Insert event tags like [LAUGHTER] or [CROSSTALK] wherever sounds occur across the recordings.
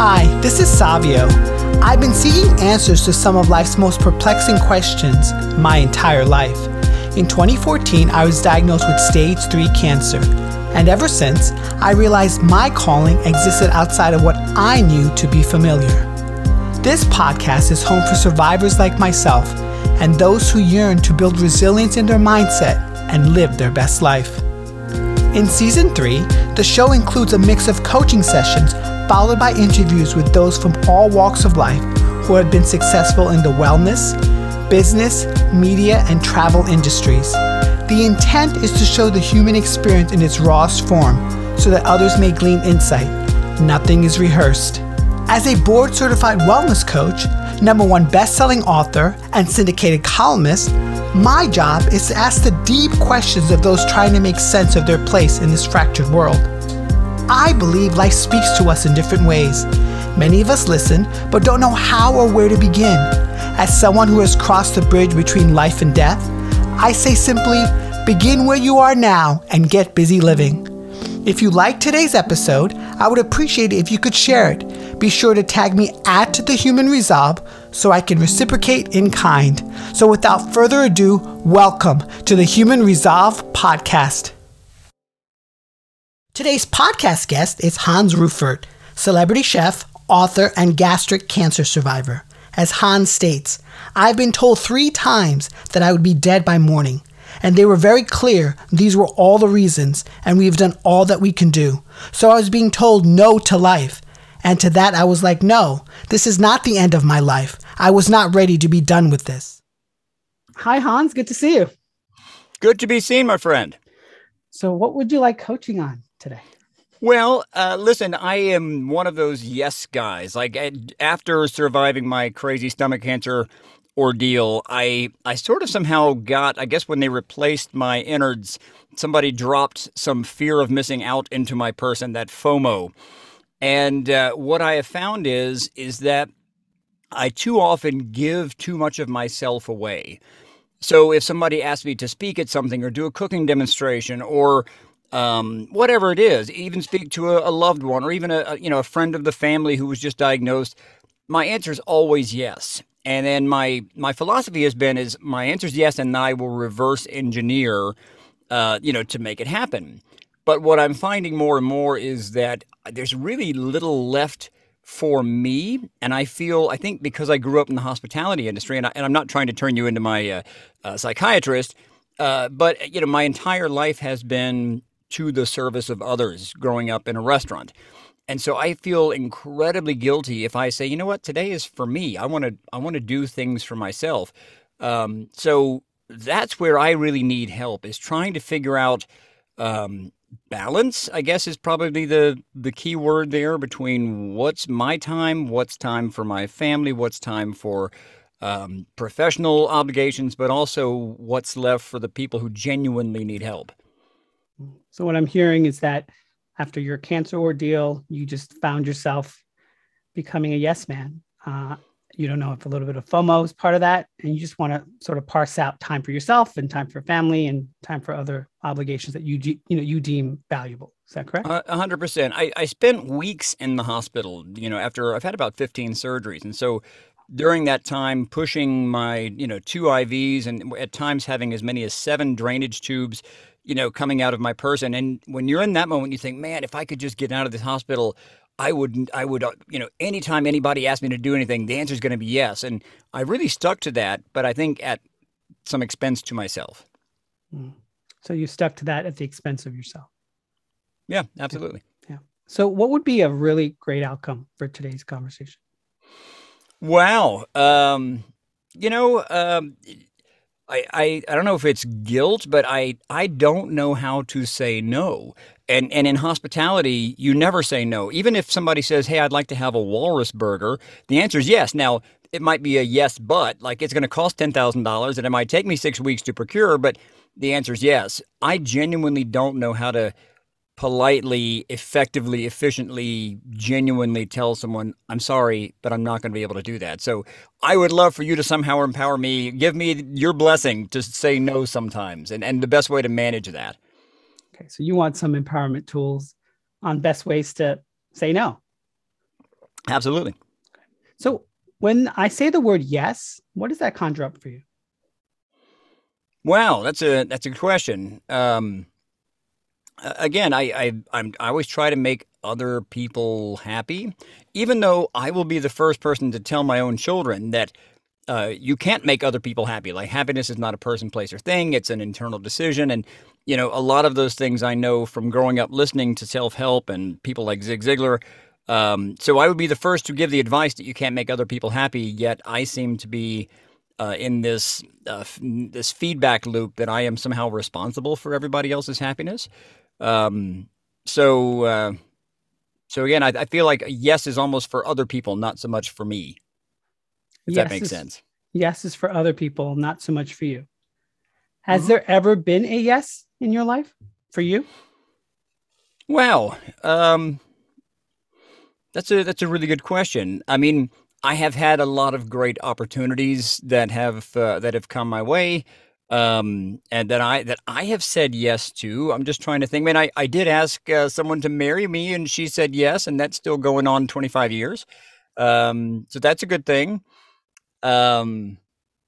Hi, this is Savio. I've been seeking answers to some of life's most perplexing questions my entire life. In 2014, I was diagnosed with stage 3 cancer, and ever since, I realized my calling existed outside of what I knew to be familiar. This podcast is home for survivors like myself and those who yearn to build resilience in their mindset and live their best life. In season 3, the show includes a mix of coaching sessions followed by interviews with those from all walks of life who have been successful in the wellness, business, media, and travel industries. The intent is to show the human experience in its rawest form so that others may glean insight. Nothing is rehearsed. As a board certified wellness coach, number one best-selling author, and syndicated columnist, my job is to ask the deep questions of those trying to make sense of their place in this fractured world. I believe life speaks to us in different ways. Many of us listen, but don't know how or where to begin. As someone who has crossed the bridge between life and death, I say simply, begin where you are now and get busy living. If you like today's episode, I would appreciate it if you could share it. Be sure to tag me at The Human Resolve so I can reciprocate in kind. So without further ado, welcome to the Human Resolve podcast. Today's podcast guest is Hans Rueffert, celebrity chef, author, and gastric cancer survivor. As Hans states, I've been told three times that I would be dead by morning, and they were very clear these were all the reasons, and we have done all that we can do. So I was being told no to life. And to that, I was like, no, this is not the end of my life. I was not ready to be done with this. Hi, Hans. Good to see you. Good to be seen, my friend. So, what would you like coaching on today? Well, uh, listen, I am one of those yes guys. Like after surviving my crazy stomach cancer ordeal, I I sort of somehow got. I guess when they replaced my innards, somebody dropped some fear of missing out into my person, that FOMO. And uh, what I have found is is that I too often give too much of myself away. So if somebody asks me to speak at something or do a cooking demonstration or um, whatever it is, even speak to a, a loved one or even a, a, you know a friend of the family who was just diagnosed, my answer is always yes. And then my my philosophy has been is my answer is yes, and I will reverse engineer, uh, you know, to make it happen. But what I'm finding more and more is that there's really little left for me, and I feel I think because I grew up in the hospitality industry, and, I, I'm not trying to turn you into my uh, uh, psychiatrist, uh, but you know my entire life has been to the service of others growing up in a restaurant. And so I feel incredibly guilty if I say, you know what, today is for me. I want to I want to do things for myself. Um, so that's where I really need help is trying to figure out um, balance. I guess is probably the the key word there between what's my time, what's time for my family, what's time for um, professional obligations, but also what's left for the people who genuinely need help. So what I'm hearing is that after your cancer ordeal, you just found yourself becoming a yes man. Uh, you don't know if a little bit of FOMO is part of that, and you just want to sort of parse out time for yourself and time for family and time for other obligations that you de- you know you deem valuable. Is that correct? A hundred percent. I spent weeks in the hospital. You know, after I've had about fifteen surgeries, and so during that time, pushing my you know two IVs and at times having as many as seven drainage tubes you know, coming out of my person. And when you're in that moment, you think, man, if I could just get out of this hospital, I wouldn't. I would, uh, you know, anytime anybody asked me to do anything, the answer is going to be yes. And I really stuck to that, but I think at some expense to myself. Mm. So you stuck to that at the expense of yourself. Yeah, absolutely. Yeah. yeah. So what would be a really great outcome for today's conversation? Wow. Um, you know, um, I, I, I don't know if it's guilt, but I, I don't know how to say no. And, and in hospitality, you never say no. Even if somebody says, hey, I'd like to have a walrus burger, the answer is yes. Now, it might be a yes, but like it's going to cost $10,000 and it might take me six weeks to procure, but the answer is yes. I genuinely don't know how to politely, effectively, efficiently, genuinely tell someone, I'm sorry, but I'm not going to be able to do that. So I would love for you to somehow empower me, give me your blessing to say no sometimes and, and the best way to manage that. Okay. So you want some empowerment tools on best ways to say no. Absolutely. So when I say the word yes, what does that conjure up for you? Wow, that's a that's a good question. Um, again, I, I I'm I always try to make other people happy, even though I will be the first person to tell my own children that uh, you can't make other people happy. Like happiness is not a person, place, or thing. It's an internal decision. And, you know, a lot of those things I know from growing up listening to self help and people like Zig Ziglar. Um, so I would be the first to give the advice that you can't make other people happy. Yet I seem to be uh, in this uh, f- this feedback loop that I am somehow responsible for everybody else's happiness. Um, so uh, so again, I, I, feel like yes is almost for other people, not so much for me. If yes that makes is, sense. Yes is for other people, not so much for you. Has mm-hmm. there ever been a yes in your life for you? Well, um, that's a that's a really good question. I mean, I have had a lot of great opportunities that have uh, that have come my way, um, and that I that I have said yes to. I'm just trying to think. I mean, I I did ask uh, someone to marry me, and she said yes, and that's still going on 25 years. Um, so that's a good thing. Um,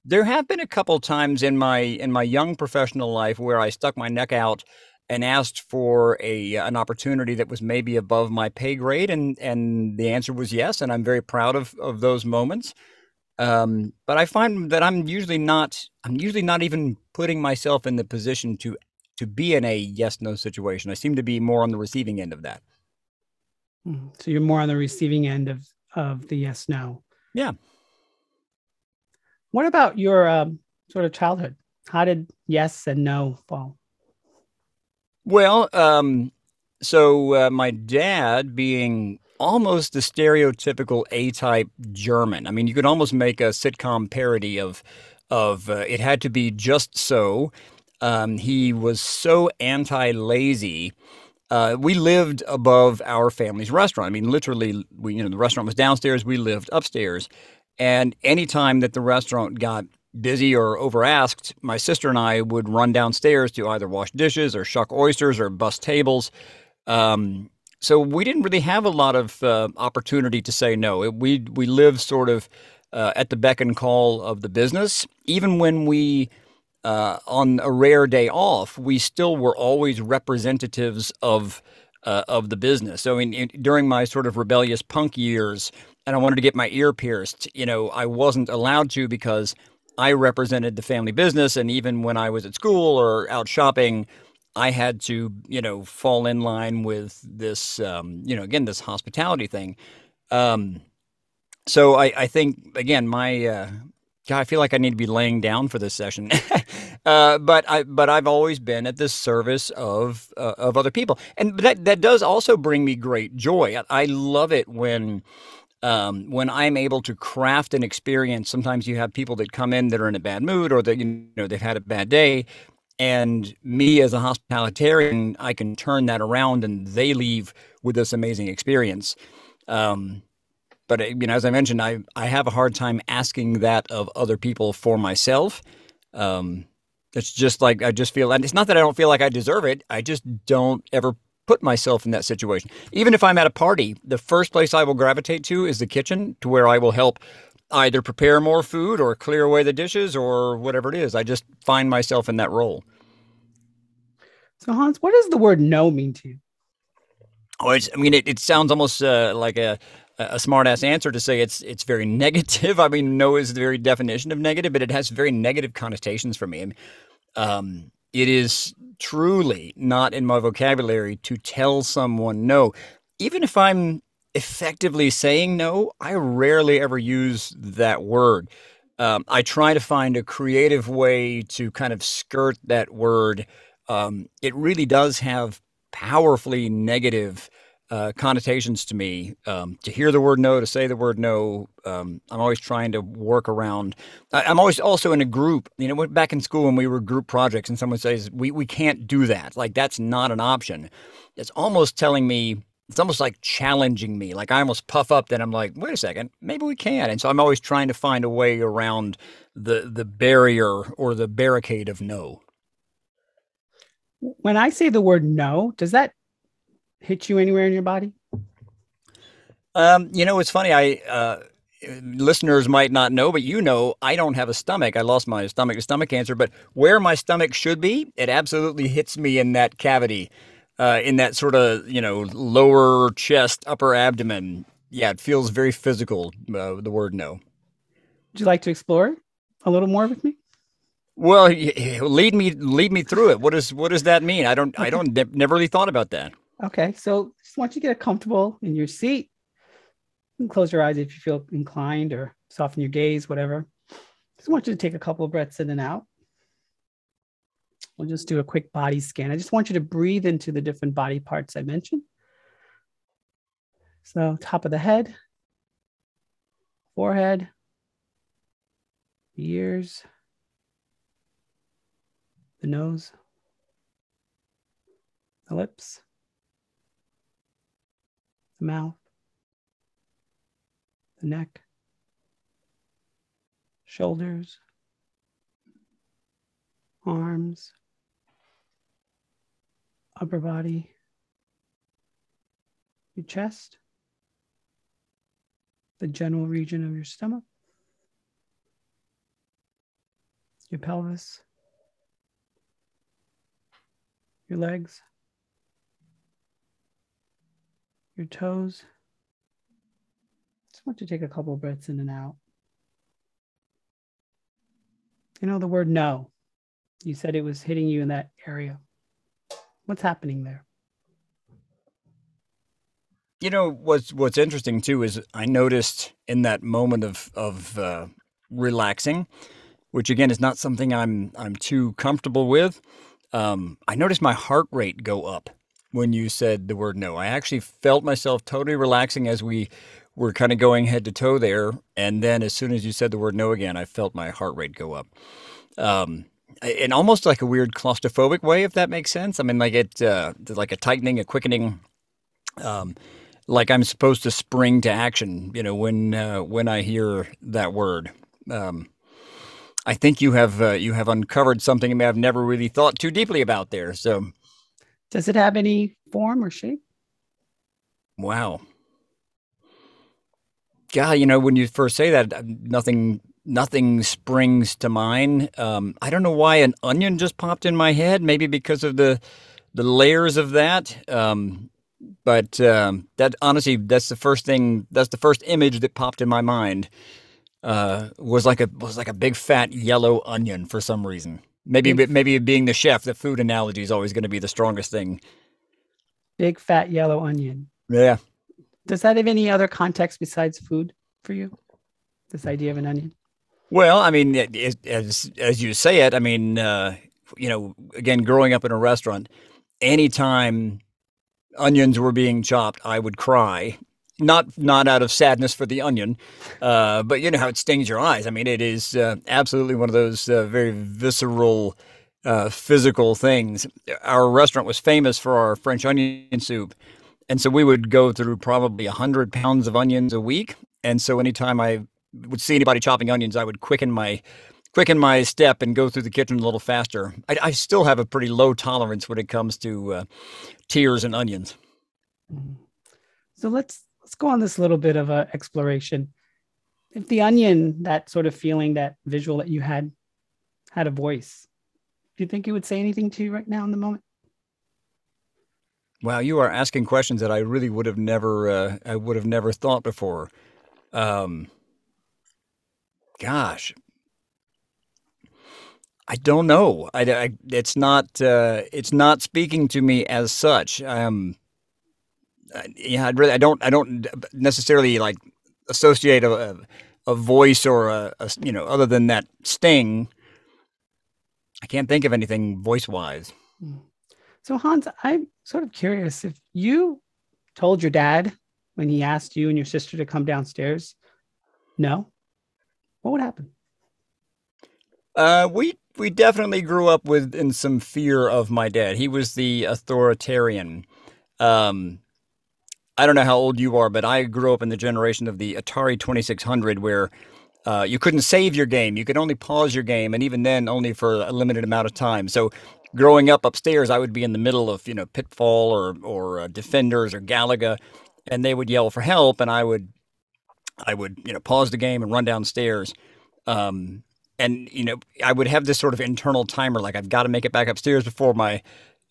there have been a couple times in my in my young professional life where I stuck my neck out and asked for a an opportunity that was maybe above my pay grade, and and the answer was yes, and I'm very proud of of those moments. Um, but I find that I'm usually not I'm usually not even putting myself in the position to to be in a yes no situation. I seem to be more on the receiving end of that. Hmm. So you're more on the receiving end of of the yes no. Yeah. What about your um, sort of childhood? How did yes and no fall? Well, um, so uh, my dad being almost the stereotypical A-type German. I mean, you could almost make a sitcom parody of of uh, it had to be just so. Um, he was so anti-lazy. Uh, we lived above our family's restaurant. I mean, literally, we you know the restaurant was downstairs. We lived upstairs, and anytime that the restaurant got busy or overasked, my sister and I would run downstairs to either wash dishes or shuck oysters or bust tables. Um, so we didn't really have a lot of uh, opportunity to say no. It, we we lived sort of uh, at the beck and call of the business. Even when we uh, on a rare day off, we still were always representatives of uh, of the business. So in, in, during my sort of rebellious punk years, and I wanted to get my ear pierced, you know, I wasn't allowed to because I represented the family business. And even when I was at school or out shopping, I had to, you know, fall in line with this, um, you know, again, this hospitality thing. Um, so I, I think, again, my, uh, God, I feel like I need to be laying down for this session. [LAUGHS] uh, but I, but I've always been at the service of, uh, of other people. And that, that does also bring me great joy. I, I love it when, um, when I'm able to craft an experience, sometimes you have people that come in that are in a bad mood or that you know they've had a bad day, and me as a hospitalitarian, I can turn that around and they leave with this amazing experience. Um, but you know, as I mentioned, I I have a hard time asking that of other people for myself. Um, it's just like I just feel, and it's not that I don't feel like I deserve it. I just don't ever put myself in that situation. Even if I'm at a party, the first place I will gravitate to is the kitchen, to where I will help either prepare more food or clear away the dishes or whatever it is. I just find myself in that role. So, Hans, what does the word no mean to you? Oh, I mean, it, it sounds almost uh, like a, a smart ass answer to say it's it's very [LAUGHS] negative. I mean, no is the very definition of negative, but it has very negative connotations for me. Um, it is truly not in my vocabulary to tell someone no. Even if I'm effectively saying no, I rarely ever use that word. Um, I try to find a creative way to kind of skirt that word. Um, it really does have powerfully negative uh, connotations to me. Um, to hear the word no, to say the word no, um, I'm always trying to work around. I, am always also in a group. You know, back in school when we were group projects, and someone says we we can't do that. Like that's not an option. It's almost telling me. It's almost like challenging me. Like I almost puff up. Then I'm like, wait a second, maybe we can. And so I'm always trying to find a way around the the barrier or the barricade of no. When I say the word no, does that hit you anywhere in your body? Um, you know, it's funny. I uh, listeners might not know, but you know, I don't have a stomach. I lost my stomach to stomach cancer, but where my stomach should be, it absolutely hits me in that cavity, uh, in that sort of you know lower chest, upper abdomen. Yeah, it feels very physical. Uh, the word no. Would you like to explore a little more with me? Well, lead me lead me through it. What does what does that mean? I don't I don't never really thought about that. Okay, so just want you to get comfortable in your seat. You close your eyes if you feel inclined, or soften your gaze, whatever. Just want you to take a couple of breaths in and out. We'll just do a quick body scan. I just want you to breathe into the different body parts I mentioned. So, top of the head, forehead, ears, the nose, the lips, the mouth, the neck, shoulders, arms, upper body, your chest, the general region of your stomach, your pelvis, your legs, your toes. Just want to take a couple breaths in and out. You know the word no. You said it was hitting you in that area. What's happening there? You know what's what's interesting too is I noticed in that moment of of uh, relaxing, which again is not something I'm I'm too comfortable with. Um, I noticed my heart rate go up when you said the word no. I actually felt myself totally relaxing as we were kind of going head to toe there, and then as soon as you said the word no again, I felt my heart rate go up. Um, in almost like a weird claustrophobic way, if that makes sense. I mean, like it, uh, like a tightening, a quickening. Um, like I'm supposed to spring to action, you know, when uh, when I hear that word. Um, I think you have uh, you have uncovered something I've never really thought too deeply about there. So, does it have any form or shape? Wow. God, you know, when you first say that, uh, nothing nothing springs to mind. Um, I don't know why an onion just popped in my head. Maybe because of the the layers of that. Um, but um, that honestly, that's the first thing. That's the first image that popped in my mind. Uh, was like a was like a big fat yellow onion for some reason. Maybe big, maybe being the chef, the food analogy is always going to be the strongest thing. Big fat yellow onion. Yeah. Does that have any other context besides food for you? This idea of an onion. Well, I mean, as as you say it, I mean, uh, you know, again, growing up in a restaurant, anytime onions were being chopped, I would cry. Not not out of sadness for the onion, uh, but you know how it stings your eyes. I mean, it is uh, absolutely one of those uh, very visceral, uh, physical things. Our restaurant was famous for our French onion soup, and so we would go through probably hundred pounds of onions a week. And so anytime I would see anybody chopping onions, I would quicken my quicken my step and go through the kitchen a little faster. I, I still have a pretty low tolerance when it comes to uh, tears and onions. So let's let's go on this little bit of a exploration. If the onion, that sort of feeling, that visual that you had, had a voice, do you think it would say anything to you right now in the moment? Wow, you are asking questions that I really would have never, uh, I would have never thought before. Um, gosh, I don't know. I, I it's not uh, it's not speaking to me as such. Um, yeah, I really I don't I don't necessarily like associate a, a voice or a, a you know other than that sting. I can't think of anything voice wise. Hmm. So Hans, I'm sort of curious if you told your dad when he asked you and your sister to come downstairs, no, what would happen? Uh, we we definitely grew up with in some fear of my dad. He was the authoritarian. Um, I don't know how old you are, but I grew up in the generation of the Atari 2600 where uh, you couldn't save your game. You could only pause your game, and even then, only for a limited amount of time. So, growing up upstairs, I would be in the middle of you know Pitfall or or uh, Defenders or Galaga, and they would yell for help, and I would, I would, you know, pause the game and run downstairs. Um, and you know, I would have this sort of internal timer, like I've got to make it back upstairs before my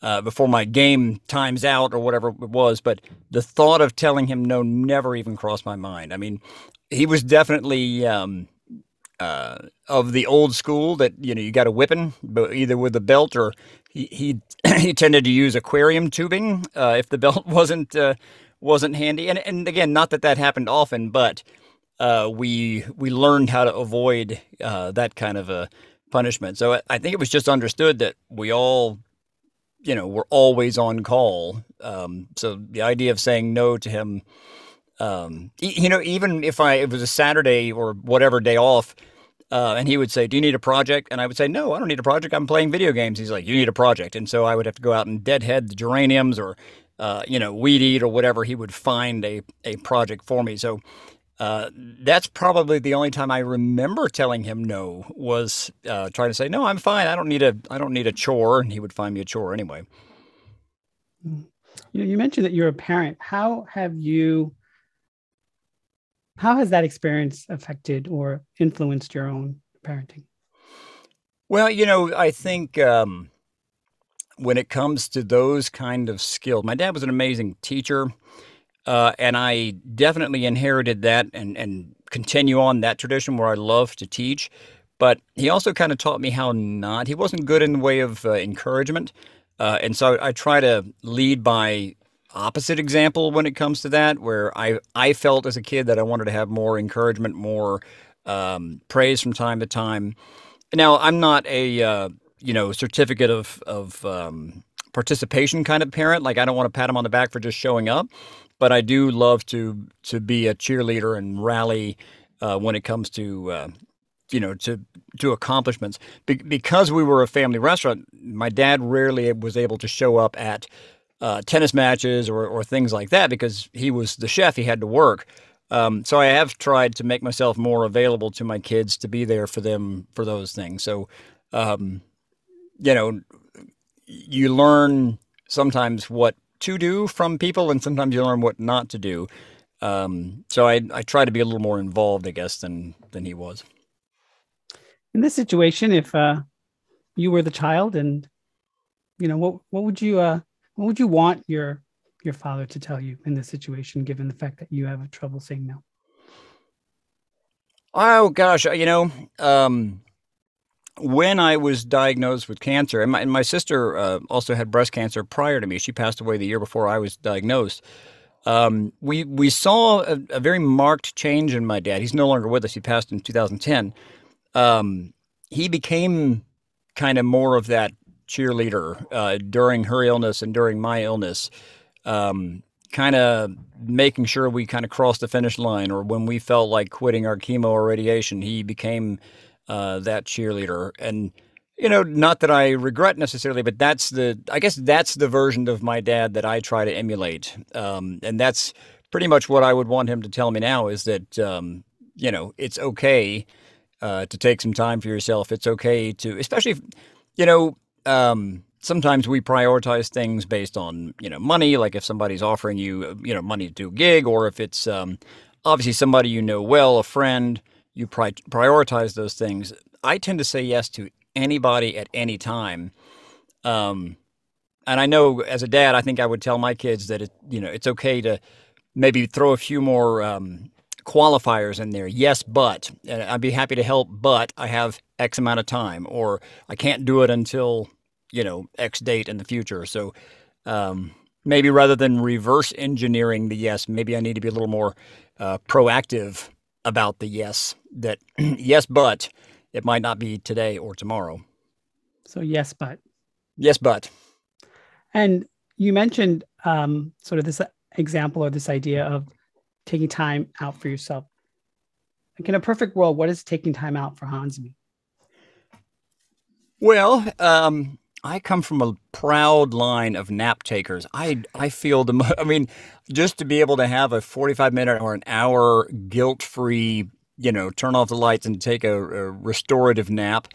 uh, before my game times out or whatever it was. But the thought of telling him no never even crossed my mind. I mean, he was definitely um, uh, of the old school that you know you got a whipping, but either with a belt or he he, [CLEARS THROAT] he tended to use aquarium tubing uh, if the [LAUGHS] belt wasn't uh, wasn't handy. And and again, not that that happened often, but uh, we we learned how to avoid uh, that kind of a punishment. So I think it was just understood that we all you know, were always on call. Um, so the idea of saying no to him, um, you know, even if I it was a Saturday or whatever day off, uh, and he would say, "Do you need a project?" And I would say, "No, I don't need a project. I'm playing video games." He's like, "You need a project," and so I would have to go out and deadhead the geraniums or, uh, you know, weed eat or whatever. He would find a a project for me. So uh, that's probably the only time I remember telling him no was uh, trying to say no. I'm fine. I don't need a I don't need a chore, and he would find me a chore anyway. You know, you mentioned that you're a parent. How have you? How has that experience affected or influenced your own parenting? Well, you know, I think um, when it comes to those kind of skills, my dad was an amazing teacher. Uh, and I definitely inherited that and, and continue on that tradition where I love to teach. But he also kind of taught me how not. He wasn't good in the way of uh, encouragement. Uh, and so I try to lead by opposite example when it comes to that, where I, I felt as a kid that I wanted to have more encouragement, more um, praise from time to time. Now, I'm not a, uh, you know, certificate of, of um, participation kind of parent. Like, I don't want to pat him on the back for just showing up but I do love to to be a cheerleader and rally uh, when it comes to uh, you know to to accomplishments. Be- because we were a family restaurant, my dad rarely was able to show up at uh, tennis matches or, or things like that because he was the chef. He had to work. Um, so I have tried to make myself more available to my kids to be there for them for those things. So, um, you know, you learn sometimes what to do from people, and sometimes you learn what not to do. Um, so I, I try to be a little more involved, I guess, than than he was. In this situation, if uh, you were the child, and you know, what what would you uh, what would you want your your father to tell you in this situation, given the fact that you have trouble saying no? Oh gosh, you know, um, when I was diagnosed with cancer, and my, and my sister uh, also had breast cancer prior to me. She passed away the year before I was diagnosed. Um, we we saw a, a, very marked change in my dad. He's no longer with us. He passed in 2010. Um, he became kind of more of that cheerleader uh, during her illness and during my illness. Um, kind of making sure we kind of crossed the finish line, or when we felt like quitting our chemo or radiation, he became uh, that cheerleader. And you know, not that I regret necessarily, but that's the I guess that's the version of my dad that I try to emulate. Um, and that's pretty much what I would want him to tell me now is that um, you know it's okay uh, to take some time for yourself. It's okay to, especially if, you know. Um, sometimes we prioritize things based on you know money like if somebody's offering you you know money to do a gig or if it's um, obviously somebody you know well a friend you pri- prioritize those things. I tend to say yes to anybody at any time. Um, and I know as a dad, I think I would tell my kids that it, you know, it's okay to maybe throw a few more um, qualifiers in there. Yes, but and I'd be happy to help, but I have X amount of time, or I can't do it until you know X date in the future. So um, maybe rather than reverse engineering the yes, maybe I need to be a little more uh, proactive about the yes that [CLEARS THROAT] yes but it might not be today or tomorrow. So yes but. Yes but. And you mentioned um, sort of this example or this idea of taking time out for yourself. Like in a perfect world what is taking time out for hans mean well um, I come from a proud line of nap takers. I I feel the [LAUGHS] I mean, just to be able to have a 45 minute or an hour guilt free, you know, turn off the lights and take a, a restorative nap.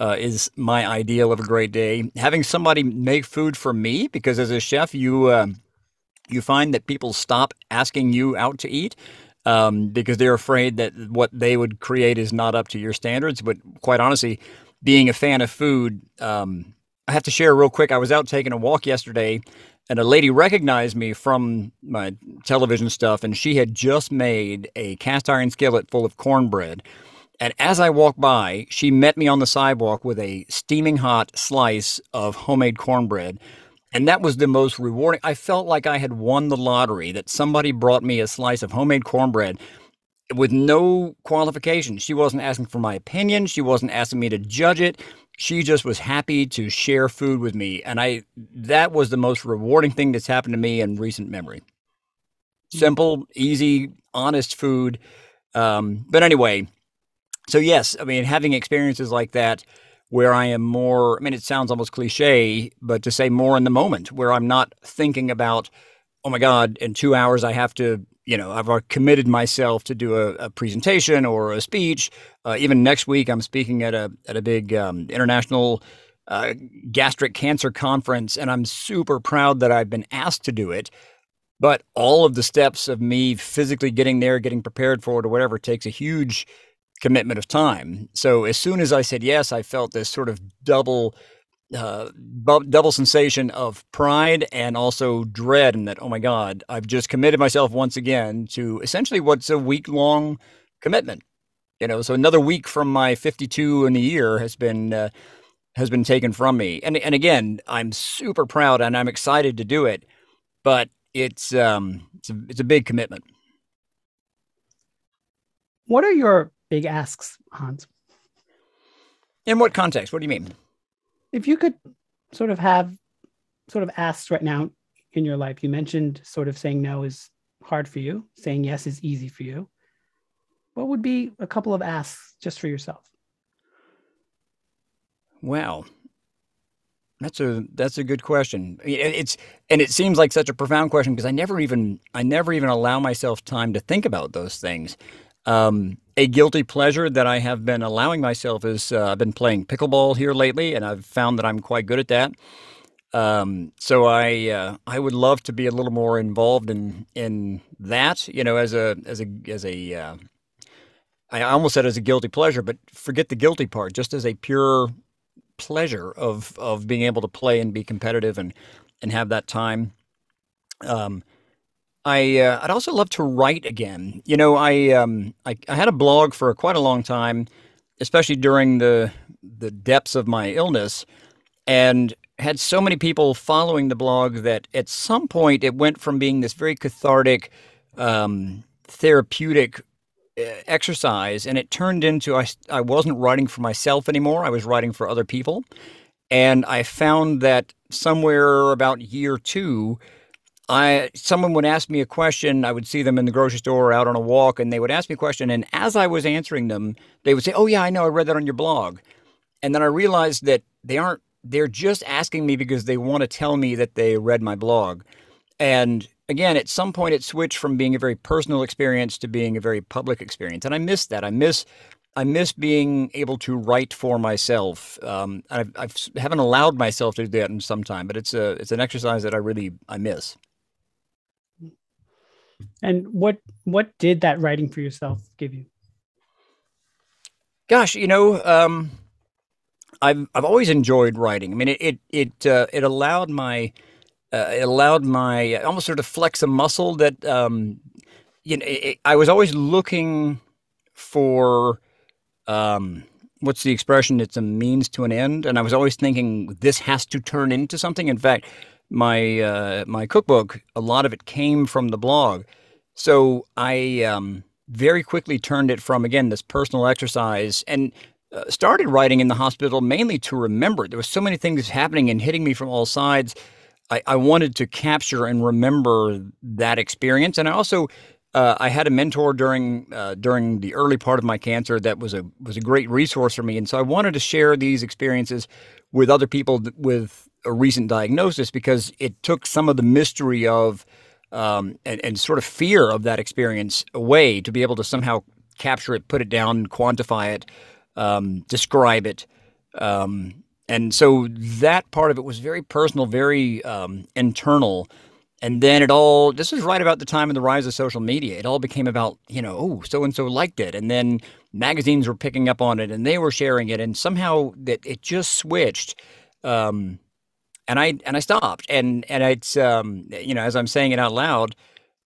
Uh, is my ideal of a great day. Having somebody make food for me, because as a chef, you uh, you find that people stop asking you out to eat um, because they're afraid that what they would create is not up to your standards. But quite honestly, being a fan of food, um, I have to share real quick. I was out taking a walk yesterday, and a lady recognized me from my television stuff, and she had just made a cast iron skillet full of cornbread. And as I walked by, she met me on the sidewalk with a steaming hot slice of homemade cornbread. And that was the most rewarding. I felt like I had won the lottery, that somebody brought me a slice of homemade cornbread with no qualification. She wasn't asking for my opinion. She wasn't asking me to judge it. She just was happy to share food with me. And I that was the most rewarding thing that's happened to me in recent memory. Hmm. Simple, easy, honest food. Um, but anyway, so yes, I mean having experiences like that where I am more, I mean, it sounds almost cliche, but to say more in the moment, where I'm not thinking about, oh my God, in two hours I have to, you know, I've committed myself to do a, a presentation or a speech. Uh, even next week, I'm speaking at a at a big um, international uh, gastric cancer conference, and I'm super proud that I've been asked to do it. But all of the steps of me physically getting there, getting prepared for it, or whatever, takes a huge commitment of time. So as soon as I said yes, I felt this sort of double uh, double sensation of pride and also dread, and that oh my god, I've just committed myself once again to essentially what's a week long commitment. You know, so another week from my 52 in the year has been uh, has been taken from me, and and again, I'm super proud and I'm excited to do it, but it's um it's a, it's a big commitment. What are your big asks, Hans. In what context? What do you mean? If you could sort of have sort of asks right now in your life, you mentioned sort of saying no is hard for you, saying yes is easy for you. What would be a couple of asks just for yourself? Well, that's a that's a good question. It's and it seems like such a profound question because I never even I never even allow myself time to think about those things. Um, a guilty pleasure that I have been allowing myself is uh, I've been playing pickleball here lately, and I've found that I'm quite good at that. Um, so I uh, I would love to be a little more involved in in that. You know, as a as a as a uh, I almost said as a guilty pleasure, but forget the guilty part. Just as a pure pleasure of of being able to play and be competitive and and have that time. Um, I uh, I'd also love to write again. You know, I, um, I I had a blog for quite a long time, especially during the the depths of my illness, and had so many people following the blog that at some point it went from being this very cathartic, um, therapeutic uh, exercise, and it turned into I I wasn't writing for myself anymore. I was writing for other people, and I found that somewhere about year two I someone would ask me a question. I would see them in the grocery store or out on a walk, and they would ask me a question. And as I was answering them, they would say, "Oh yeah, I know. I read that on your blog." And then I realized that they aren't. They're just asking me because they want to tell me that they read my blog. And again, at some point, it switched from being a very personal experience to being a very public experience, and I miss that. I miss I miss being able to write for myself. Um, I've haven't allowed myself to do that in some time, but it's a it's an exercise that I really I miss. And what what did that writing for yourself give you? Gosh, you know, um, I've I've always enjoyed writing. I mean, it it it, uh, it allowed my uh, it allowed my almost sort of flex a muscle that um, you know it, I was always looking for um, what's the expression? It's a means to an end, and I was always thinking this has to turn into something. In fact, my uh, my cookbook, a lot of it came from the blog. So I um, very quickly turned it from again this personal exercise and uh, started writing in the hospital mainly to remember. There was so many things happening and hitting me from all sides. I, I wanted to capture and remember that experience, and I also uh, I had a mentor during uh, during the early part of my cancer that was a was a great resource for me, and so I wanted to share these experiences with other people with a recent diagnosis because it took some of the mystery of um, and, and sort of fear of that experience away to be able to somehow capture it, put it down, quantify it, um, describe it. Um, and so that part of it was very personal, very um, internal. And then it all, this was right about the time of the rise of social media. It all became about, you know, oh, so and so liked it. And then magazines were picking up on it and they were sharing it. And somehow that it just switched. Um, and I and I stopped. And and it's um, you know, as I'm saying it out loud,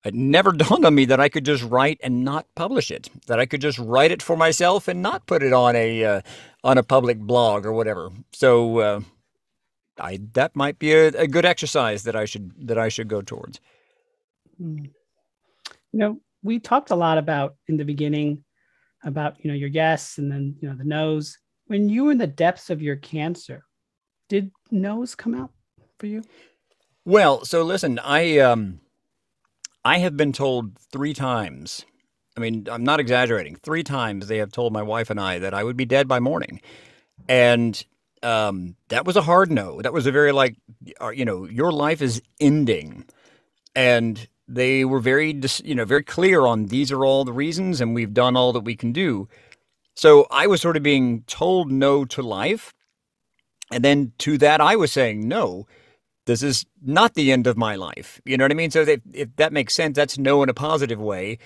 it never [LAUGHS] dawned on me that I could just write and not publish it. That I could just write it for myself and not put it on a uh, on a public blog or whatever. So uh, I that might be a, a, good exercise that I should that I should go towards. Hmm. You know, we talked a lot about in the beginning about you know your yes and then you know the no's. When you were in the depths of your cancer, did no's come out for you? Well, so listen, I um I have been told three times. I mean, I'm not exaggerating. Three times they have told my wife and I that I would be dead by morning. And um, that was a hard no. That was a very like, uh, you know, your life is ending, and they were very, you know, very clear on these are all the reasons, and we've done all that we can do. So I was sort of being told no to life, and then to that I was saying no. This is not the end of my life. You know what I mean? So if, if that makes sense, that's no in a positive way.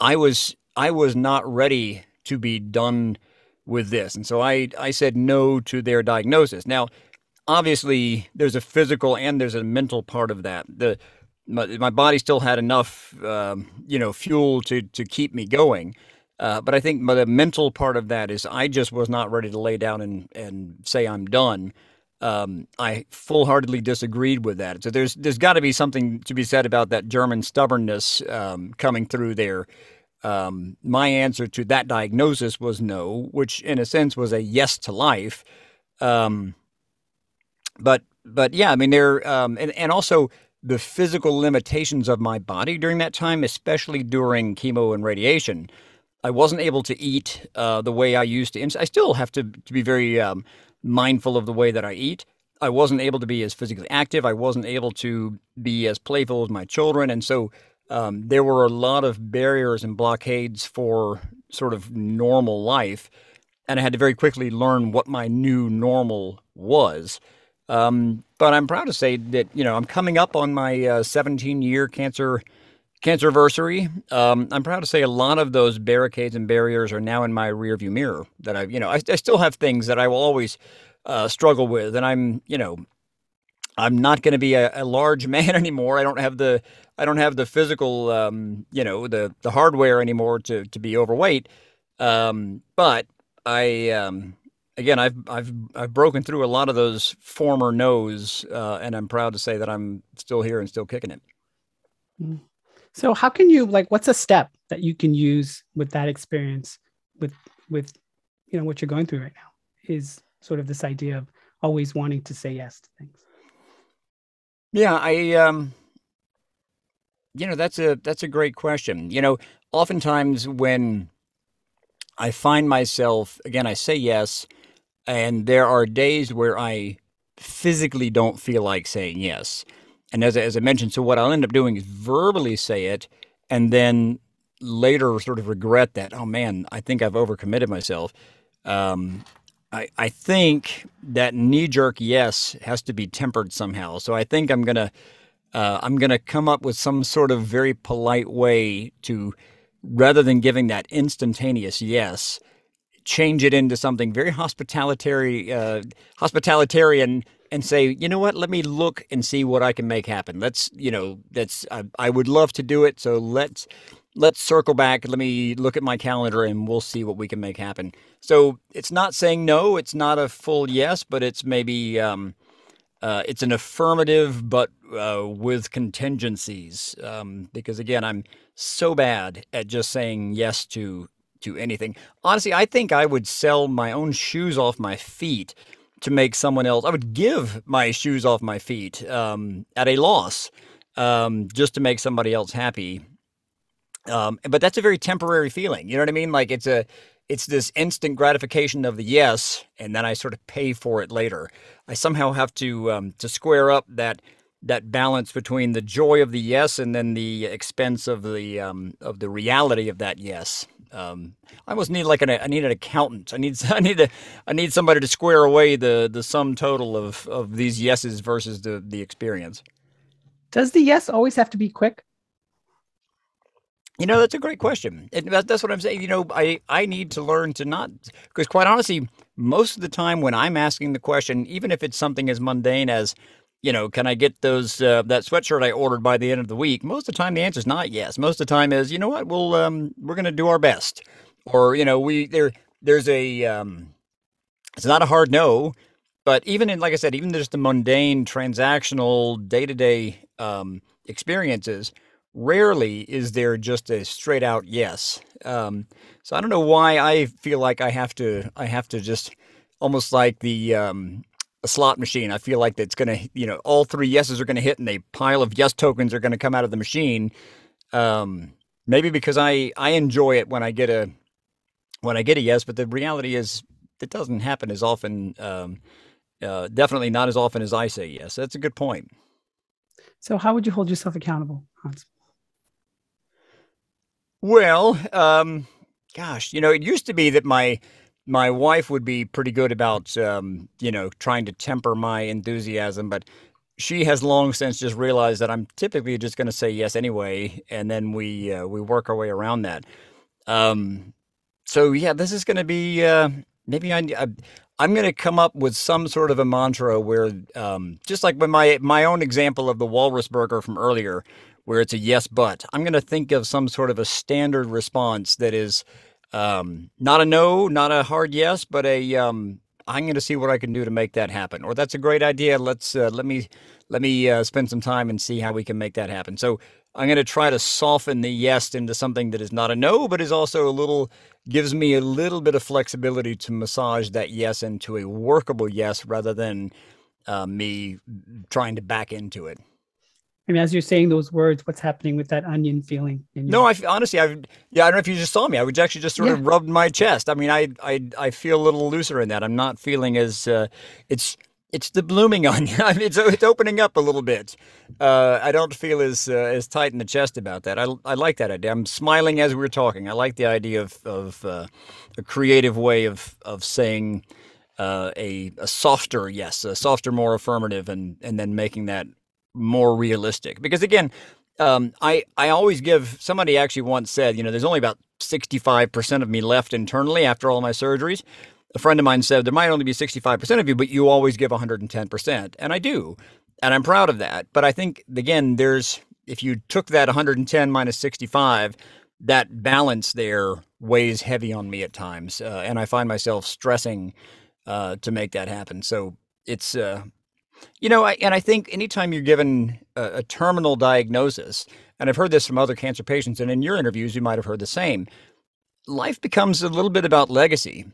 I was I was not ready to be done with this. And so I, I said no to their diagnosis. Now, obviously, there's a physical and there's a mental part of that. The my, my body still had enough, um, you know, fuel to to keep me going. Uh, but I think the mental part of that is I just was not ready to lay down and, and say I'm done. Um, I full heartedly disagreed with that. So there's there's got to be something to be said about that German stubbornness um, coming through there um, my answer to that diagnosis was no, which in a sense was a yes to life. Um, but but yeah, I mean there um, and and also the physical limitations of my body during that time, especially during chemo and radiation. I wasn't able to eat uh, the way I used to. I still have to to be very um, mindful of the way that I eat. I wasn't able to be as physically active. I wasn't able to be as playful as my children, and so um, there were a lot of barriers and blockades for sort of normal life. And I had to very quickly learn what my new normal was. Um, but I'm proud to say that, you know, I'm coming up on my uh, 17 year cancer cancer anniversary. Um, I'm proud to say a lot of those barricades and barriers are now in my rearview mirror. That I've you know, I, I still have things that I will always uh, struggle with, and I'm, you know, I'm not going to be a, a, large [LAUGHS] man anymore. I don't have the I don't have the physical um, you know the the hardware anymore to to be overweight. Um, but I um, again I've I've I've broken through a lot of those former no's, uh, and I'm proud to say that I'm still here and still kicking it. Mm. So how can you like what's a step that you can use with that experience with with you know what you're going through right now is sort of this idea of always wanting to say yes to things. Yeah, I um you know, that's a that's a great question. You know, oftentimes when I find myself again I say yes and there are days where I physically don't feel like saying yes. And as, as I mentioned, so what I'll end up doing is verbally say it and then later sort of regret that, oh man, I think I've overcommitted myself. Um, I, I think that knee jerk yes has to be tempered somehow. So I think I'm gonna uh, I'm gonna come up with some sort of very polite way to rather than giving that instantaneous yes, change it into something very hospitalitarian, uh, hospitalitarian, and say, you know what? Let me look and see what I can make happen. Let's, you know, that's I, I would love to do it. So let's let's circle back. Let me look at my calendar and we'll see what we can make happen. So it's not saying no, it's not a full yes, but it's maybe um, uh, it's an affirmative, but uh, with contingencies. Um, because again, I'm so bad at just saying yes to to anything. Honestly, I think I would sell my own shoes off my feet to make someone else. I would give my shoes off my feet um, at a loss um, just to make somebody else happy. Um, but that's a very temporary feeling. You know what I mean? Like it's a, it's this instant gratification of the yes, and then I sort of pay for it later. I somehow have to um, to square up that that balance between the joy of the yes and then the expense of the um, of the reality of that yes. Um, I almost need like an I need an accountant. I need [LAUGHS] I need a, I need somebody to square away the the sum total of of these yeses versus the the experience. Does the yes always have to be quick? You know, that's a great question. And that, that's what I'm saying. You know, I, I need to learn to not, because quite honestly, most of the time when I'm asking the question, even if it's something as mundane as, you know, can I get those uh, that sweatshirt I ordered by the end of the week? Most of the time, the answer is not yes. Most of the time is, you know what, we'll um, we're going to do our best, or you know, we there there's a um, it's not a hard no, but even in like I said, even just the mundane transactional day to day experiences, rarely is there just a straight out yes. Um, so I don't know why I feel like I have to I have to just almost like the um, a slot machine. I feel like that's going to, you know, all three yeses are going to hit and a pile of yes tokens are going to come out of the machine. Um, maybe because I, I enjoy it when I get a, when I get a yes, but the reality is it doesn't happen as often. Um, uh, definitely not as often as I say yes. That's a good point. So how would you hold yourself accountable, Hans? Well, um, gosh, you know, it used to be that my my wife would be pretty good about um, you know trying to temper my enthusiasm, but she has long since just realized that I'm typically just going to say yes anyway, and then we uh, we work our way around that. Um, so yeah, this is going to be uh, maybe I, I I'm going to come up with some sort of a mantra where um, just like with my my own example of the walrus burger from earlier, where it's a yes but I'm going to think of some sort of a standard response that is um, not a no, not a hard yes, but a um, I'm going to see what I can do to make that happen. Or that's a great idea. Let's uh, let me let me uh, spend some time and see how we can make that happen. So I'm going to try to soften the yes into something that is not a no, but is also a little gives me a little bit of flexibility to massage that yes into a workable yes rather than uh, me trying to back into it. I mean, as you're saying those words, what's happening with that onion feeling? no, I honestly, I yeah, I don't know if you just saw me. I would actually just sort yeah. of rubbed my chest. I mean, I I I feel a little looser in that. I'm not feeling as uh, it's it's the blooming [LAUGHS] onion. I mean, it's it's opening up a little bit. Uh, I don't feel as uh, as tight in the chest about that. I, I like that idea. I'm smiling as we are talking. I like the idea of of uh, a creative way of of saying. Uh, a, a softer yes, a softer, more affirmative, and and then making that more realistic. Because again, um, I I always give. Somebody actually once said, you know, there's only about 65% of me left internally after all my surgeries. A friend of mine said there might only be 65% of you, but you always give 110%, and I do, and I'm proud of that. But I think again, there's if you took that 110 minus 65, that balance there weighs heavy on me at times, uh, and I find myself stressing uh, to make that happen. So it's uh, you know, I, and I think anytime you're given a, a, terminal diagnosis, and I've heard this from other cancer patients, and in your interviews, you might have heard the same, life becomes a little bit about legacy.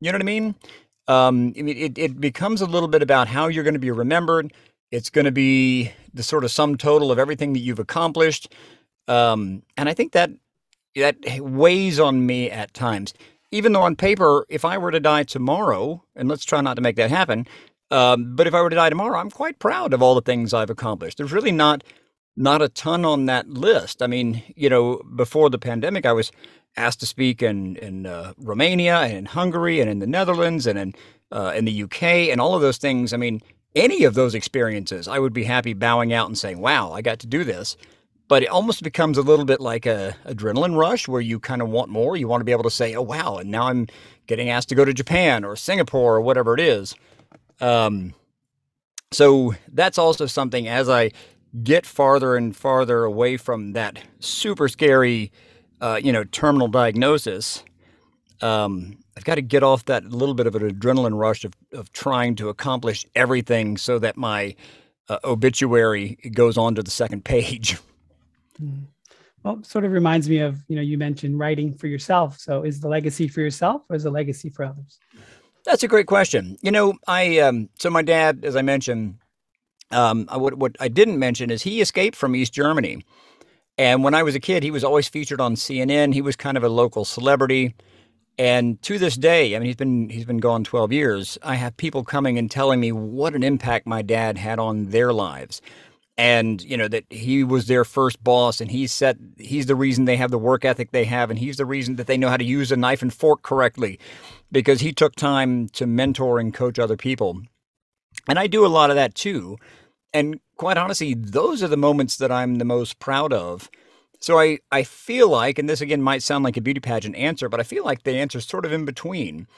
You know what I mean? Um, it, it becomes a little bit about how you're going to be remembered. It's going to be the sort of sum total of everything that you've accomplished. Um, and I think that that weighs on me at times. Even though on paper, if I were to die tomorrow, and let's try not to make that happen, um, but if I were to die tomorrow, I'm quite proud of all the things I've accomplished. There's really not not a ton on that list. I mean, you know, before the pandemic, I was asked to speak in in uh, Romania and in Hungary and in the Netherlands and in uh, in the UK and all of those things. I mean, any of those experiences, I would be happy bowing out and saying, "Wow, I got to do this." But it almost becomes a little bit like a adrenaline rush where you kind of want more. You want to be able to say, "Oh, wow!" And now I'm getting asked to go to Japan or Singapore or whatever it is. Um, so that's also something as I get farther and farther away from that super scary, uh, you know, terminal diagnosis. Um, I've got to get off that little bit of an adrenaline rush of, of trying to accomplish everything so that my uh, obituary goes on to the second page. [LAUGHS] Hmm. Well, sort of reminds me of, you know, you mentioned writing for yourself. So is the legacy for yourself or is the legacy for others? That's a great question. You know, I um, so my dad, as I mentioned, um, what what I didn't mention is he escaped from East Germany, and when I was a kid, he was always featured on CNN. He was kind of a local celebrity, and to this day, I mean, he's been he's been gone twelve years. I have people coming and telling me what an impact my dad had on their lives and you know that he was their first boss and he set he's the reason they have the work ethic they have and he's the reason that they know how to use a knife and fork correctly because he took time to mentor and coach other people and i do a lot of that too and quite honestly, those are the moments that I'm the most proud of. So I, I feel like, and this again might sound like a beauty pageant answer, but I feel like the answer is sort of in between.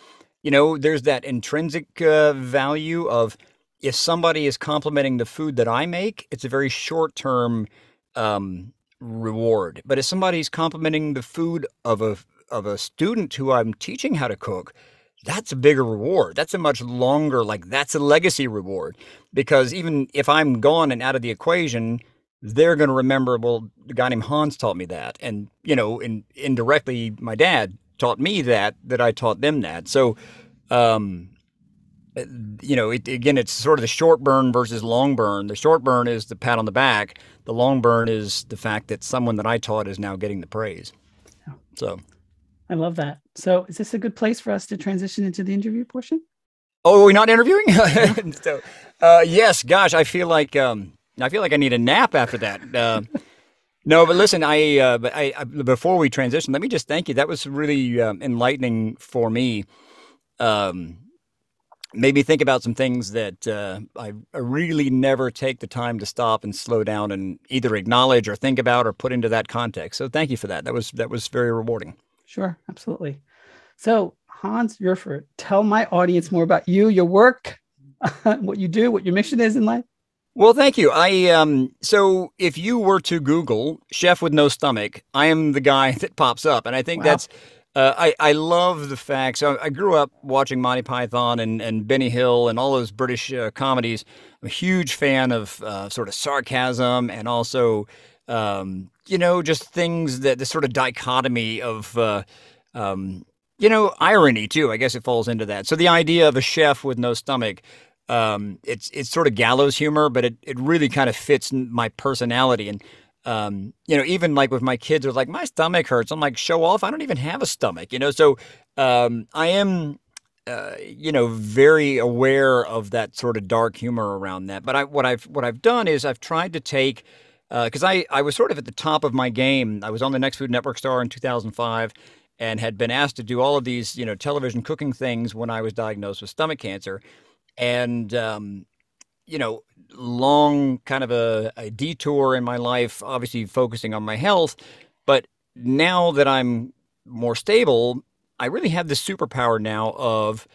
You know, there's that intrinsic uh, value of if somebody is complimenting the food that I make, it's a very short term um, reward. But if somebody's complimenting the food of a of a student who I'm teaching how to cook, that's a bigger reward. That's a much longer, like that's a legacy reward. Because even if I'm gone and out of the equation, they're going to remember, well, the guy named Hans taught me that. And, you know, in, indirectly, my dad taught me that, that I taught them that. So, um, you know, it, again, it's sort of the short burn versus long burn. The short burn is the pat on the back. The long burn is the fact that someone that I taught is now getting the praise. So I love that. So, is this a good place for us to transition into the interview portion? Oh, are we not interviewing? [LAUGHS] so, uh, yes, gosh, I feel like um, I feel like I need a nap after that. Uh, [LAUGHS] no, but listen, I, uh, but I, I, before we transition, let me just thank you. That was really um, enlightening for me. Um, made me think about some things that uh, I really never take the time to stop and slow down and either acknowledge or think about or put into that context. So thank you for that. That was that was very rewarding. Sure, absolutely. So, Hans Rueffert, tell my audience more about you, your work, [LAUGHS] what you do, what your mission is in life. Well, thank you. I um so if you were to Google chef with no stomach, I am the guy [LAUGHS] that pops up, and I think wow. that's. Uh, I I love the fact. So I grew up watching Monty Python and and Benny Hill and all those British uh, comedies. I'm a huge fan of uh, sort of sarcasm and also um, you know, just things that the sort of dichotomy of, uh, um, you know, irony too. I guess it falls into that. So the idea of a chef with no stomach, um, it's it's sort of gallows humor, but it it really kind of fits my personality. And um, you know, even like with my kids, they're like, my stomach hurts. I'm like, show off. I don't even have a stomach, you know. So um, I am. Uh, you know, very aware of that sort of dark humor around that. But I, what I've what I've done is I've tried to take because uh, I, I was sort of at the top of my game. I was on the Next Food Network star in 2005 and had been asked to do all of these, you know, television cooking things when I was diagnosed with stomach cancer. And, um, you know, long kind of a, a detour in my life, obviously focusing on my health. But now that I'm more stable, I really have the superpower now of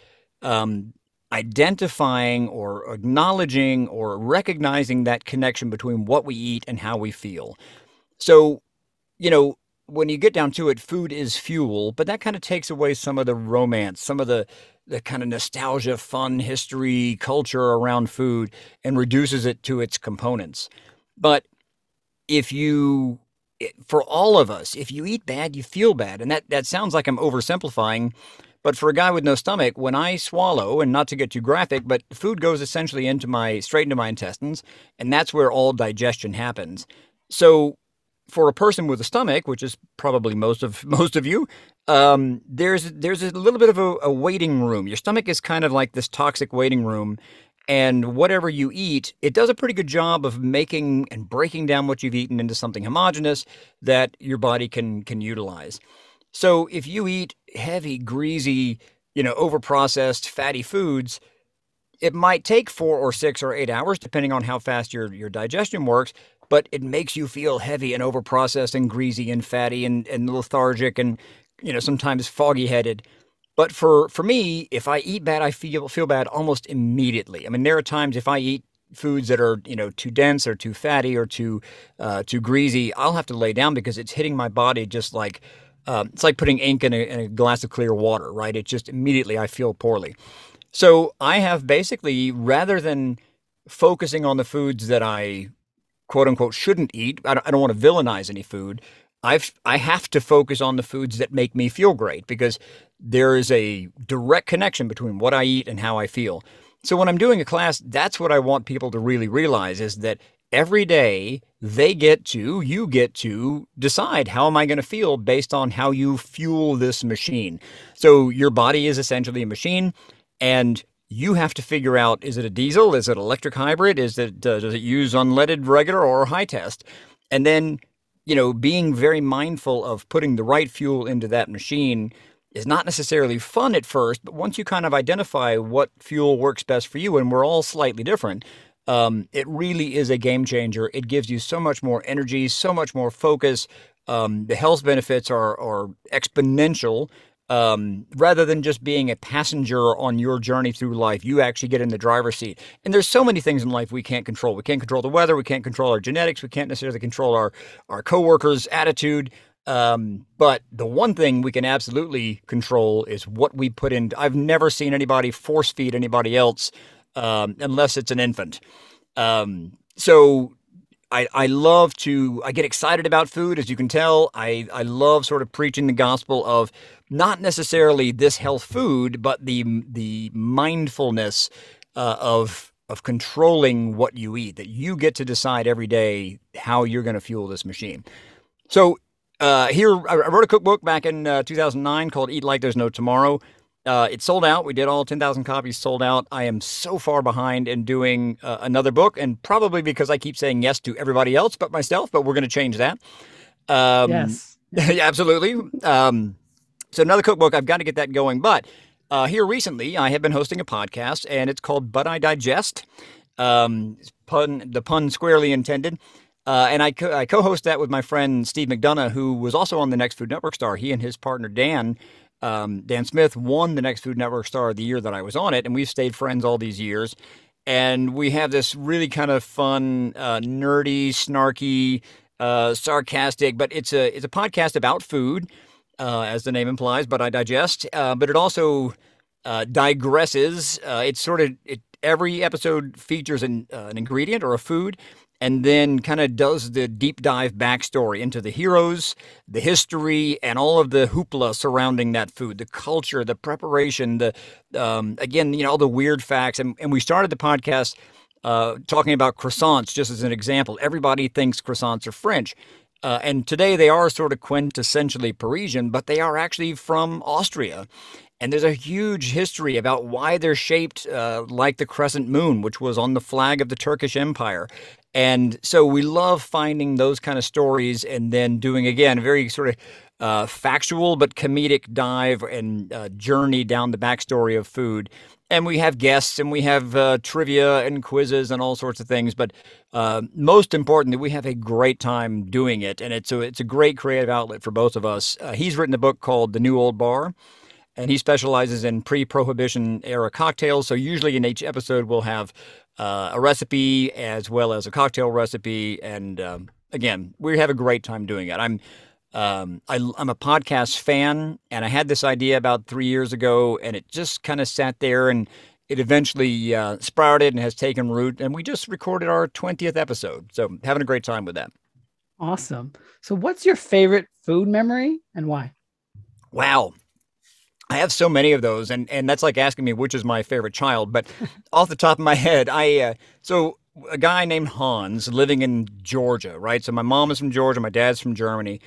um, identifying or acknowledging or recognizing that connection between what we eat and how we feel. So, you know, when you get down to it, food is fuel, but that kind of takes away some of the romance, some of the the kind of nostalgia, fun, history, culture around food and reduces it to its components. But if you for all of us, if you eat bad, you feel bad. And that that sounds like I'm oversimplifying, but for a guy with no stomach, when I swallow, and not to get too graphic, but food goes essentially into my straight into my intestines, and that's where all digestion happens. So for a person with a stomach, which is probably most of [LAUGHS] most of you, um, there's there's a little bit of a, a waiting room. Your stomach is kind of like this toxic waiting room, and whatever you eat, it does a pretty good job of making and breaking down what you've eaten into something homogenous that your body can can utilize. So if you eat heavy, greasy, you know, overprocessed, fatty foods, it might take four or six or eight hours, depending on how fast your, your digestion works, but it makes you feel heavy and overprocessed and greasy and fatty and, and lethargic and, you know, sometimes foggy headed. But for, for me, if I eat bad, I feel feel bad almost immediately. I mean, there are times if I eat foods that are you know too dense or too fatty or too uh, too greasy, I'll have to lay down because it's hitting my body just like um, it's like putting ink in a, in a glass of clear water, right? It just immediately I feel poorly. So I have basically, rather than focusing on the foods that I quote unquote shouldn't eat, I don't, I don't want to villainize any food. I've I have to focus on the foods that make me feel great because there is a direct connection between what I eat and how I feel. So when I'm doing a class, that's what I want people to really realize is that every day they get to, you get to decide how am I going to feel based on how you fuel this machine. So your body is essentially a machine and you have to figure out is it a diesel, is it electric hybrid, is it uh, does it use unleaded regular or high test? And then, you know, being very mindful of putting the right fuel into that machine is not necessarily fun at first, but once you kind of identify what fuel works best for you and we're all slightly different, Um, it really is a game changer. It gives you so much more energy, so much more focus. Um, the health benefits are, are exponential. Um, rather than just being a passenger on your journey through life, you actually get in the driver's seat. And there's so many things in life we can't control. We can't control the weather. We can't control our genetics. We can't necessarily control our our coworkers' attitude. Um, but the one thing we can absolutely control is what we put in. I've never seen anybody force feed anybody else um, unless it's an infant. Um, so I, I love to I get excited about food as you can tell. I, I love sort of preaching the gospel of not necessarily this health food but the the mindfulness uh, of of controlling what you eat that you get to decide every day how you're going to fuel this machine. So uh, here I wrote a cookbook back in uh, 2009 called Eat Like There's No Tomorrow uh, it sold out. We did all 10,000 copies sold out. I am so far behind in doing uh, another book, and probably because I keep saying yes to everybody else but myself, but we're going to change that. Um, yes. [LAUGHS] yeah, absolutely. Um, so, another cookbook, I've got to get that going. But uh, here recently, I have been hosting a podcast, and it's called But I Digest. Um, pun, the pun squarely intended. Uh, and I, co- I co-host that with my friend Steve McDonagh, who was also on the Next Food Network star. He and his partner Dan um, Dan Smith won the next Food Network Star of the year that I was on it, and we've stayed friends all these years. And we have this really kind of fun, uh, nerdy, snarky, uh, sarcastic, but it's a it's a podcast about food, uh, as the name implies. But I digest, uh, but it also uh, digresses. Uh, it's sort of it, every episode features an, an ingredient or a food, and then kind of does the deep dive backstory into the heroes, the history, and all of the hoopla surrounding that food, the culture, the preparation, the um, again, you know, all the weird facts. And, and we started the podcast uh, talking about croissants, just as an example. Everybody thinks croissants are French. Uh, and today they are sort of quintessentially Parisian, but they are actually from Austria. And there's a huge history about why they're shaped uh, like the crescent moon, which was on the flag of the Turkish Empire. And so we love finding those kind of stories and then doing, again, a very sort of uh, factual but comedic dive and uh, journey down the backstory of food. And we have guests and we have uh, trivia and quizzes and all sorts of things. But uh, most importantly, we have a great time doing it. And it's a, it's a great creative outlet for both of us. Uh, he's written a book called The New Old Bar and he specializes in pre-prohibition era cocktails. So usually in each episode we'll have uh, a recipe as well as a cocktail recipe. And um, again, we have a great time doing it. I'm um, I, am a podcast fan, and I had this idea about three years ago, and it just kind of sat there, and it eventually uh, sprouted and has taken root. And we just recorded our 20th episode, so having a great time with that. Awesome. So, what's your favorite food memory and why? Wow. I have so many of those, and and that's like asking me which is my favorite child. But off the top of my head, I uh, so a guy named Hans living in Georgia, right? So my mom is from Georgia, my dad's from Germany.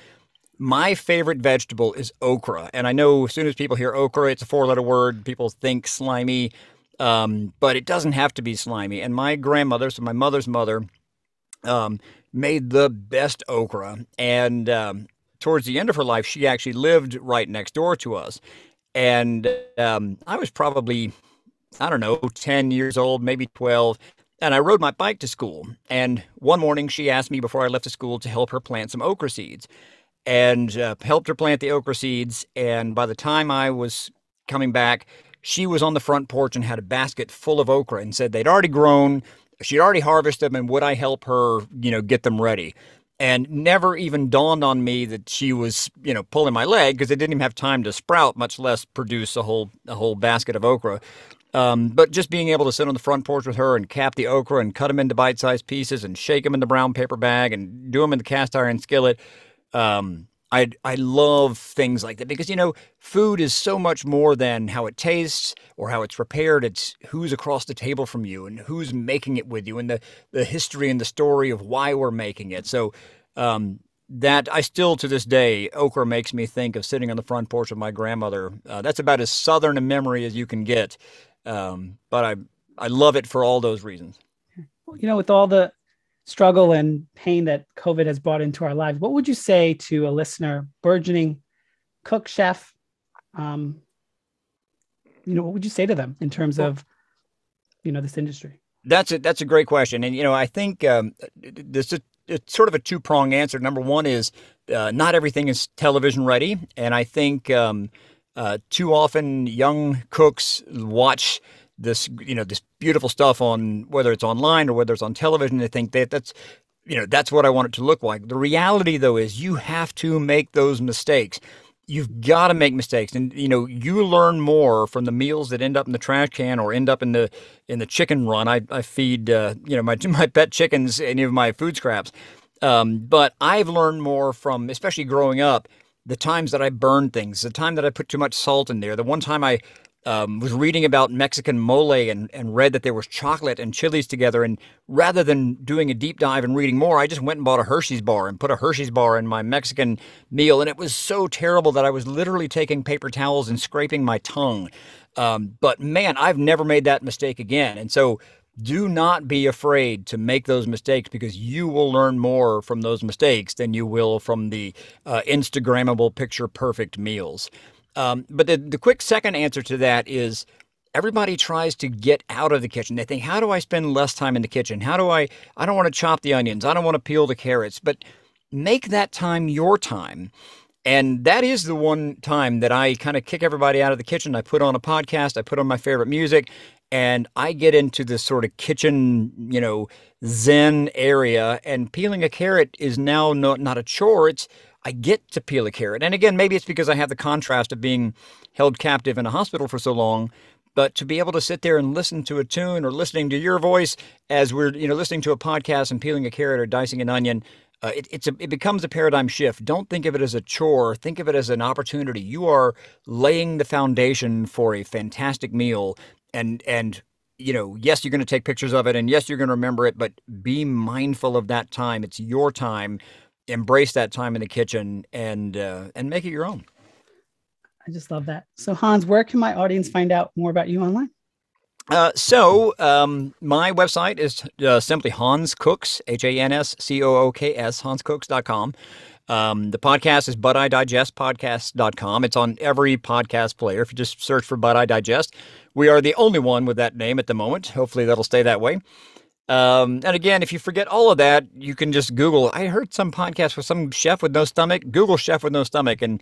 My favorite vegetable is okra, and I know as soon as people hear okra, it's a four-letter word. People think slimy, um, but it doesn't have to be slimy. And my grandmother, so my mother's mother, um, made the best okra, and um, towards the end of her life, she actually lived right next door to us and um, I was probably, I don't know, 10 years old, maybe 12. And I rode my bike to school. And one morning she asked me before I left the school to help her plant some okra seeds and uh, helped her plant the okra seeds. And by the time I was coming back, she was on the front porch and had a basket full of okra and said they'd already grown. She'd already harvested them and would I help her, you know, get them ready? And never even dawned on me that she was, you know, pulling my leg because it didn't even have time to sprout, much less produce a whole a whole basket of okra. Um, but just being able to sit on the front porch with her and cap the okra and cut them into bite-sized pieces and shake them in the brown paper bag and do them in the cast iron skillet, um, I I love things like that because you know food is so much more than how it tastes or how it's prepared. It's who's across the table from you and who's making it with you and the the history and the story of why we're making it. So um, that I still to this day okra makes me think of sitting on the front porch of my grandmother. Uh, that's about as southern a memory as you can get, um, but I I love it for all those reasons. You know, with all the struggle and pain that COVID has brought into our lives, what would you say to a listener, burgeoning cook, chef? Um, you know, what would you say to them in terms of, you know, this industry? That's a that's a great question, and you know I think um, this is it's sort of a two prong answer. Number one is uh, not everything is television ready, and I think um, uh, too often young cooks watch this you know this beautiful stuff on whether it's online or whether it's on television. They think that that's you know that's what I want it to look like. The reality though is you have to make those mistakes you've got to make mistakes and you know you learn more from the meals that end up in the trash can or end up in the in the chicken run i, I feed uh, you know my [LAUGHS] my pet chickens any of my food scraps um, but i've learned more from especially growing up the times that i burned things the time that i put too much salt in there the one time i um, was reading about Mexican mole and, and read that there was chocolate and chilies together. And rather than doing a deep dive and reading more, I just went and bought a Hershey's bar and put a Hershey's bar in my Mexican meal. And it was so terrible that I was literally taking paper towels and scraping my tongue. Um, but man, I've never made that mistake again. And so do not be afraid to make those mistakes because you will learn more from those mistakes than you will from the uh, Instagrammable picture perfect meals. Um, but the, the quick second answer to that is everybody tries to get out of the kitchen. They think, how do I spend less time in the kitchen? How do I, I don't want to chop the onions. I don't want to peel the carrots, but make that time your time. And that is the one time that I kind of kick everybody out of the kitchen. I put on a podcast, I put on my favorite music, and I get into this sort of kitchen, you know, zen area. And peeling a carrot is now not, not a chore. It's I get to peel a carrot. And again, maybe it's because I have the contrast of being held captive in a hospital for so long. But to be able to sit there and listen to a tune or listening to your voice as we're you know listening to a podcast and peeling a carrot or dicing an onion, uh, it, it's a, it becomes a paradigm shift. Don't think of it as a chore. Think of it as an opportunity. You are laying the foundation for a fantastic meal, and and you know, yes, you're going to take pictures of it, and yes, you're going to remember it. But be mindful of that time. It's your time embrace that time in the kitchen and uh, and make it your own. I just love that. So Hans, where can my audience find out more about you online? Uh, so um, my website is uh, simply Hans Cooks, H A N S C O O K S, hanscooks.com. Um, the podcast is But I Digest Podcast.com. It's on every podcast player. If you just search for But I Digest, we are the only one with that name at the moment. Hopefully that'll stay that way. Um, and again, if you forget all of that, you can just Google. I heard some podcast with some chef with no stomach. Google chef with no stomach, and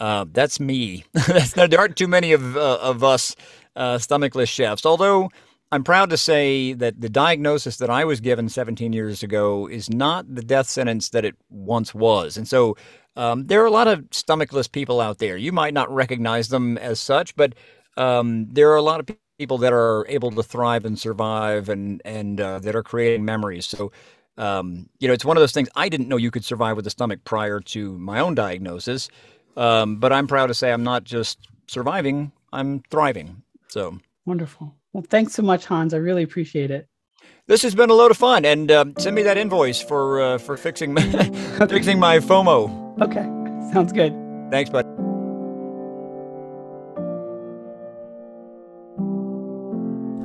uh, that's me. [LAUGHS] there aren't too many of uh, of us uh, stomachless chefs. Although I'm proud to say that the diagnosis that I was given 17 years ago is not the death sentence that it once was, and so. Um, there are a lot of stomachless people out there. You might not recognize them as such, but um, there are a lot of people that are able to thrive and survive and and uh, that are creating memories. So, um, you know, it's one of those things. I didn't know you could survive with a stomach prior to my own diagnosis, um, but I'm proud to say I'm not just surviving; I'm thriving. So wonderful. Well, thanks so much, Hans. I really appreciate it. This has been a load of fun, and uh, send me that invoice for uh, for fixing [LAUGHS] fixing my FOMO. Okay, sounds good. Thanks, bud.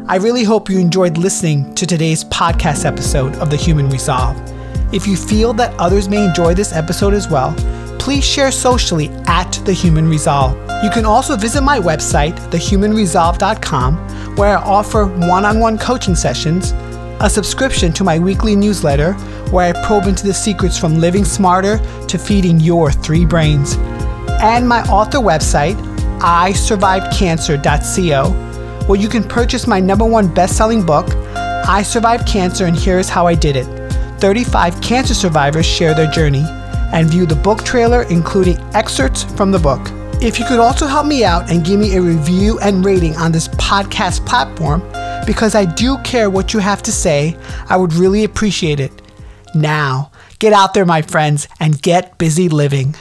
I really hope you enjoyed listening to today's podcast episode of The Human Resolve. If you feel that others may enjoy this episode as well, please share socially at The Human Resolve. You can also visit my website, thehumanresolve.com, where I offer one on one coaching sessions, a subscription to my weekly newsletter, where I probe into the secrets from living smarter to feeding your three brains, and my author website, isurvivedcancer.co where you can purchase my number one best selling book, I Survived Cancer and Here's How I Did It. 35 cancer survivors share their journey, and view the book trailer, including excerpts from the book. If you could also help me out and give me a review and rating on this podcast platform, because I do care what you have to say, I would really appreciate it. Now, get out there, my friends, and get busy living.